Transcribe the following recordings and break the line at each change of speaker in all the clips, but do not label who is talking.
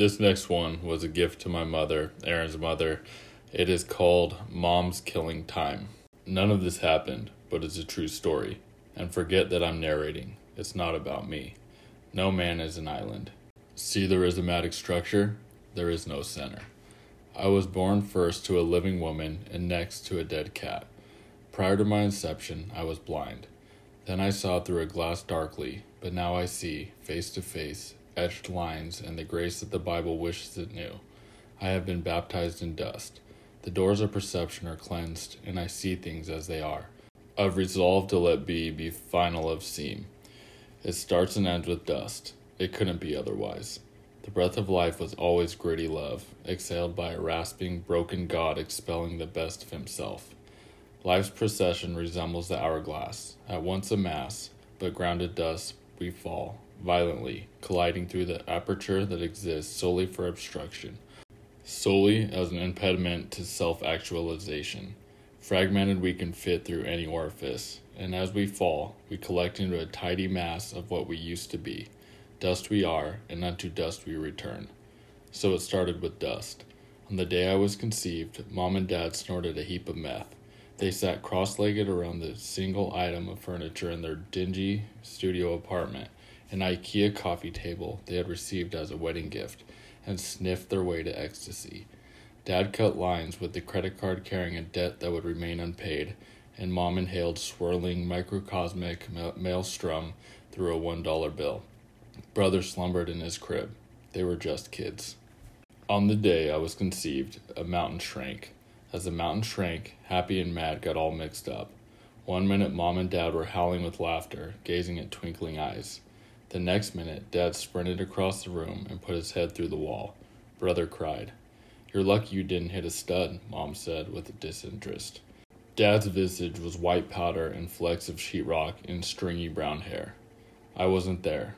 This next one was a gift to my mother, Aaron's mother. It is called Mom's Killing Time. None of this happened, but it's a true story. And forget that I'm narrating. It's not about me. No man is an island. See the rhizomatic structure? There is no center. I was born first to a living woman and next to a dead cat. Prior to my inception, I was blind. Then I saw through a glass darkly, but now I see, face to face, etched lines and the grace that the Bible wishes it knew. I have been baptized in dust. The doors of perception are cleansed, and I see things as they are. I've resolved to let be be final of seem. It starts and ends with dust. It couldn't be otherwise. The breath of life was always gritty love, exhaled by a rasping, broken God expelling the best of himself. Life's procession resembles the hourglass, at once a mass, but grounded dust we fall, violently, colliding through the aperture that exists solely for obstruction, solely as an impediment to self actualization. Fragmented, we can fit through any orifice, and as we fall, we collect into a tidy mass of what we used to be. Dust we are, and unto dust we return. So it started with dust. On the day I was conceived, Mom and Dad snorted a heap of meth. They sat cross legged around the single item of furniture in their dingy studio apartment, an IKEA coffee table they had received as a wedding gift, and sniffed their way to ecstasy. Dad cut lines with the credit card carrying a debt that would remain unpaid, and Mom inhaled swirling microcosmic maelstrom through a one dollar bill. Brother slumbered in his crib. They were just kids. On the day I was conceived, a mountain shrank. As the mountain shrank, happy and mad got all mixed up. One minute, mom and dad were howling with laughter, gazing at twinkling eyes. The next minute, dad sprinted across the room and put his head through the wall. Brother cried. You're lucky you didn't hit a stud, mom said with disinterest. Dad's visage was white powder and flecks of sheetrock and stringy brown hair. I wasn't there.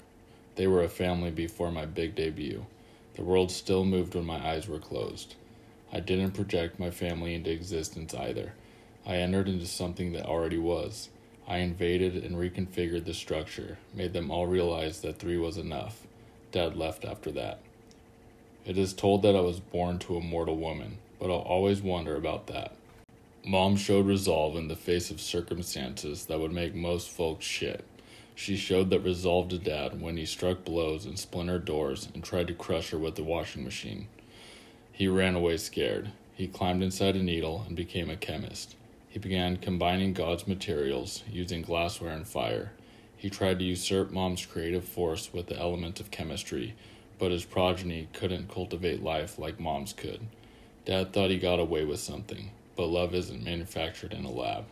They were a family before my big debut. The world still moved when my eyes were closed. I didn't project my family into existence either. I entered into something that already was. I invaded and reconfigured the structure, made them all realize that three was enough. Dad left after that. It is told that I was born to a mortal woman, but I'll always wonder about that. Mom showed resolve in the face of circumstances that would make most folks shit. She showed that resolve to Dad when he struck blows and splintered doors and tried to crush her with the washing machine. He ran away scared. He climbed inside a needle and became a chemist. He began combining God's materials, using glassware and fire. He tried to usurp Mom's creative force with the element of chemistry, but his progeny couldn't cultivate life like Mom's could. Dad thought he got away with something, but love isn't manufactured in a lab.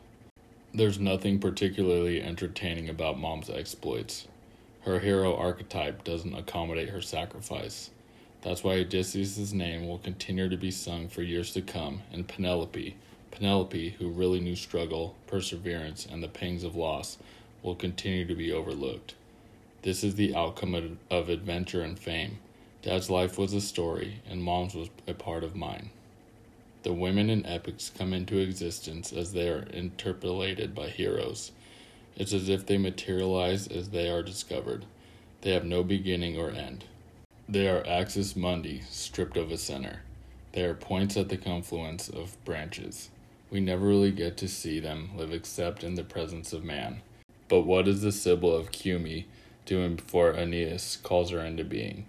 There's nothing particularly entertaining about Mom's exploits. Her hero archetype doesn't accommodate her sacrifice. That's why Odysseus' name will continue to be sung for years to come, and Penelope, Penelope, who really knew struggle, perseverance, and the pangs of loss, will continue to be overlooked. This is the outcome of, adventure and fame. Dad's life was a story, and Mom's was a part of mine. The women in epics come into existence as they are interpolated by heroes. It's as if they materialize as they are discovered. They have no beginning or end. They are axis mundi, stripped of a center. They are points at the confluence of branches. We never really get to see them live except in the presence of man. But what is the Sibyl of Cumae doing before Aeneas calls her into being?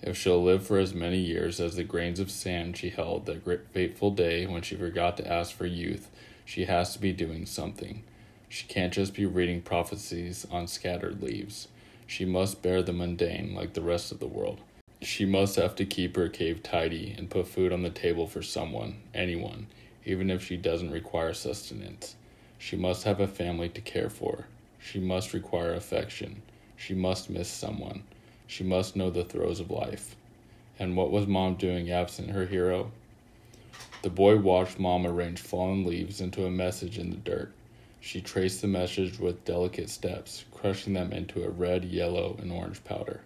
If she'll live for as many years as the grains of sand she held that fateful day when she forgot to ask for youth, she has to be doing something. She can't just be reading prophecies on scattered leaves. She must bear the mundane like the rest of the world. She must have to keep her cave tidy and put food on the table for someone, anyone, even if she doesn't require sustenance. She must have a family to care for. She must require affection. She must miss someone. She must know the throes of life. And what was Mom doing absent her hero? The boy watched Mom arrange fallen leaves into a message in the dirt. She traced the message with delicate steps, crushing them into a red, yellow, and orange powder.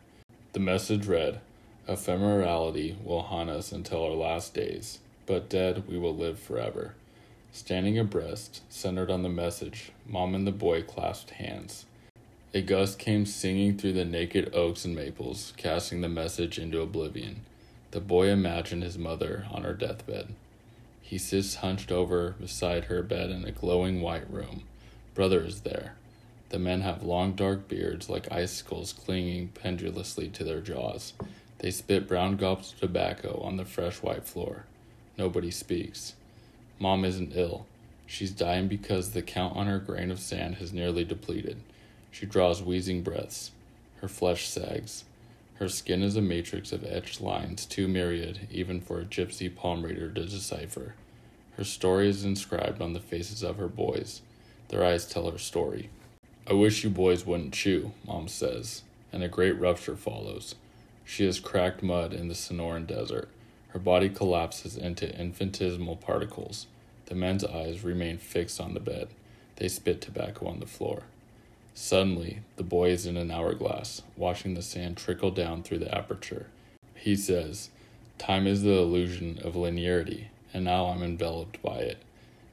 The message read Ephemerality will haunt us until our last days, but dead we will live forever. Standing abreast, centered on the message, Mom and the boy clasped hands. A gust came singing through the naked oaks and maples, casting the message into oblivion. The boy imagined his mother on her deathbed. He sits hunched over beside her bed in a glowing white room. Brother is there. The men have long dark beards like icicles clinging pendulously to their jaws. They spit brown gobs of tobacco on the fresh white floor. Nobody speaks. Mom isn't ill. She's dying because the count on her grain of sand has nearly depleted. She draws wheezing breaths. Her flesh sags. Her skin is a matrix of etched lines, too myriad even for a gypsy palm reader to decipher. Her story is inscribed on the faces of her boys. Their eyes tell her story. I wish you boys wouldn't chew, Mom says, and a great rupture follows. She is cracked mud in the Sonoran desert. Her body collapses into infinitesimal particles. The men's eyes remain fixed on the bed. They spit tobacco on the floor. Suddenly, the boy is in an hourglass, watching the sand trickle down through the aperture. He says, Time is the illusion of linearity, and now I'm enveloped by it.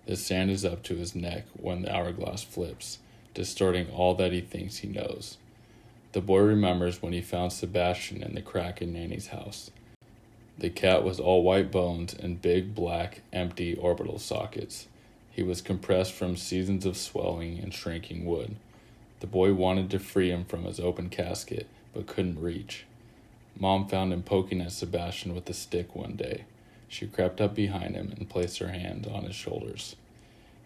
The sand is up to his neck when the hourglass flips, distorting all that he thinks he knows. The boy remembers when he found Sebastian in the crack in Nanny's house. The cat was all white bones and big, black, empty orbital sockets. He was compressed from seasons of swelling and shrinking wood. The boy wanted to free him from his open casket, but couldn't reach. Mom found him poking at Sebastian with a stick one day. She crept up behind him and placed her hand on his shoulders.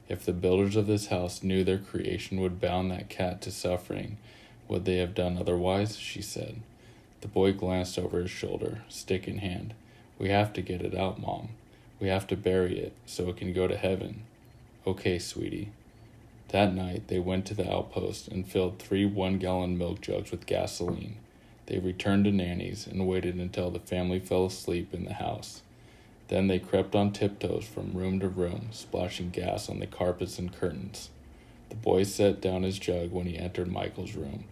If the builders of this house knew their creation would bound that cat to suffering, would they have done otherwise? she said. The boy glanced over his shoulder, stick in hand. We have to get it out, Mom. We have to bury it so it can go to heaven. Okay, sweetie. That night, they went to the outpost and filled three one gallon milk jugs with gasoline. They returned to Nanny's and waited until the family fell asleep in the house. Then they crept on tiptoes from room to room, splashing gas on the carpets and curtains. The boy set down his jug when he entered Michael's room.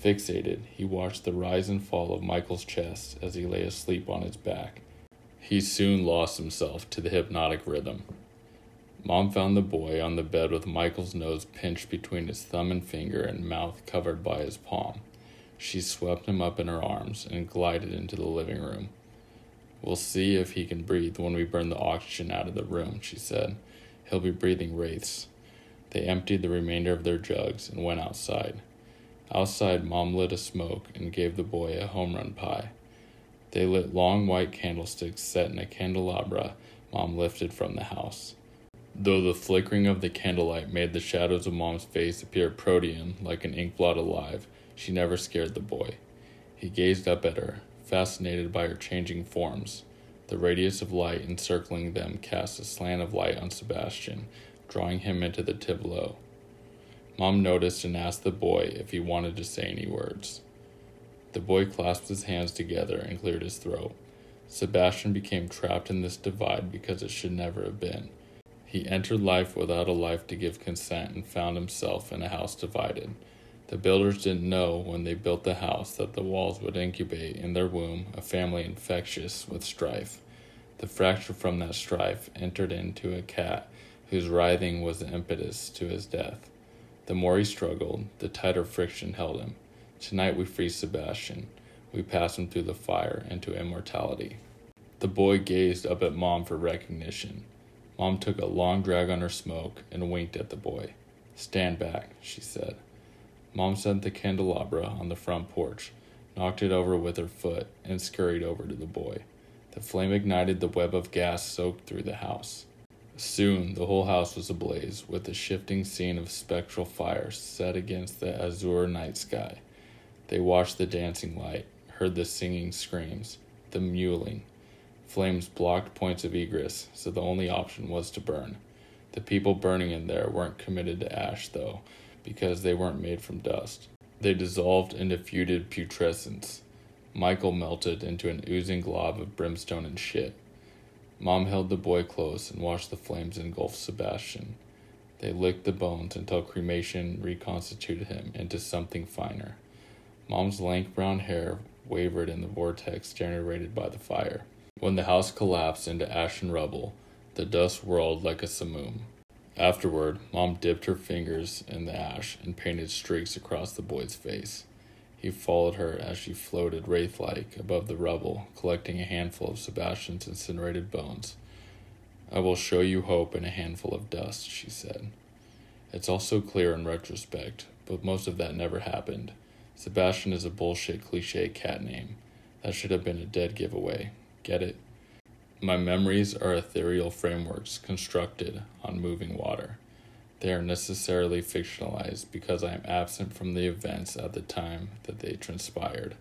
Fixated, he watched the rise and fall of Michael's chest as he lay asleep on his back. He soon lost himself to the hypnotic rhythm. Mom found the boy on the bed with Michael's nose pinched between his thumb and finger and mouth covered by his palm. She swept him up in her arms and glided into the living room. We'll see if he can breathe when we burn the oxygen out of the room, she said. He'll be breathing wraiths. They emptied the remainder of their jugs and went outside. Outside, Mom lit a smoke and gave the boy a home run pie. They lit long white candlesticks set in a candelabra Mom lifted from the house. Though the flickering of the candlelight made the shadows of Mom's face appear protean, like an ink blot alive, she never scared the boy. He gazed up at her, fascinated by her changing forms. The radius of light encircling them cast a slant of light on Sebastian, drawing him into the tableau. Mom noticed and asked the boy if he wanted to say any words. The boy clasped his hands together and cleared his throat. Sebastian became trapped in this divide because it should never have been. He entered life without a life to give consent and found himself in a house divided. The builders didn't know when they built the house that the walls would incubate in their womb a family infectious with strife. The fracture from that strife entered into a cat whose writhing was the impetus to his death. The more he struggled, the tighter friction held him. Tonight we free Sebastian. We pass him through the fire into immortality. The boy gazed up at Mom for recognition. Mom took a long drag on her smoke and winked at the boy. Stand back, she said. Mom sent the candelabra on the front porch, knocked it over with her foot, and scurried over to the boy. The flame ignited the web of gas soaked through the house. Soon the whole house was ablaze with a shifting scene of spectral fire set against the azure night sky. They watched the dancing light, heard the singing screams, the mewling, Flames blocked points of egress, so the only option was to burn. The people burning in there weren't committed to ash, though, because they weren't made from dust. They dissolved into fetid putrescence. Michael melted into an oozing glob of brimstone and shit. Mom held the boy close and watched the flames engulf Sebastian. They licked the bones until cremation reconstituted him into something finer. Mom's lank brown hair wavered in the vortex generated by the fire. When the house collapsed into ash and rubble, the dust whirled like a simoom. Afterward, Mom dipped her fingers in the ash and painted streaks across the boy's face. He followed her as she floated wraith like above the rubble, collecting a handful of Sebastian's incinerated bones. I will show you hope in a handful of dust, she said. It's all so clear in retrospect, but most of that never happened. Sebastian is a bullshit cliche cat name. That should have been a dead giveaway. Get it? My memories are ethereal frameworks constructed on moving water. They are necessarily fictionalized because I am absent from the events at the time that they transpired.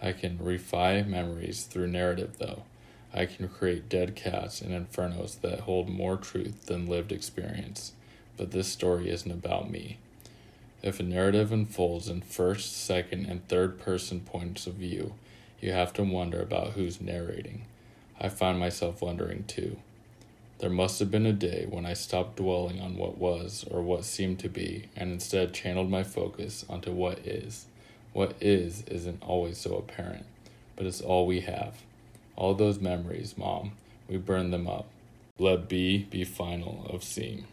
I can reify memories through narrative, though. I can create dead cats and infernos that hold more truth than lived experience. But this story isn't about me. If a narrative unfolds in first, second, and third person points of view, you have to wonder about who's narrating. I find myself wondering too. There must have been a day when I stopped dwelling on what was or what seemed to be and instead channeled my focus onto what is. What is isn't always so apparent, but it's all we have. All those memories, Mom, we burn them up. Let B be final of seeing.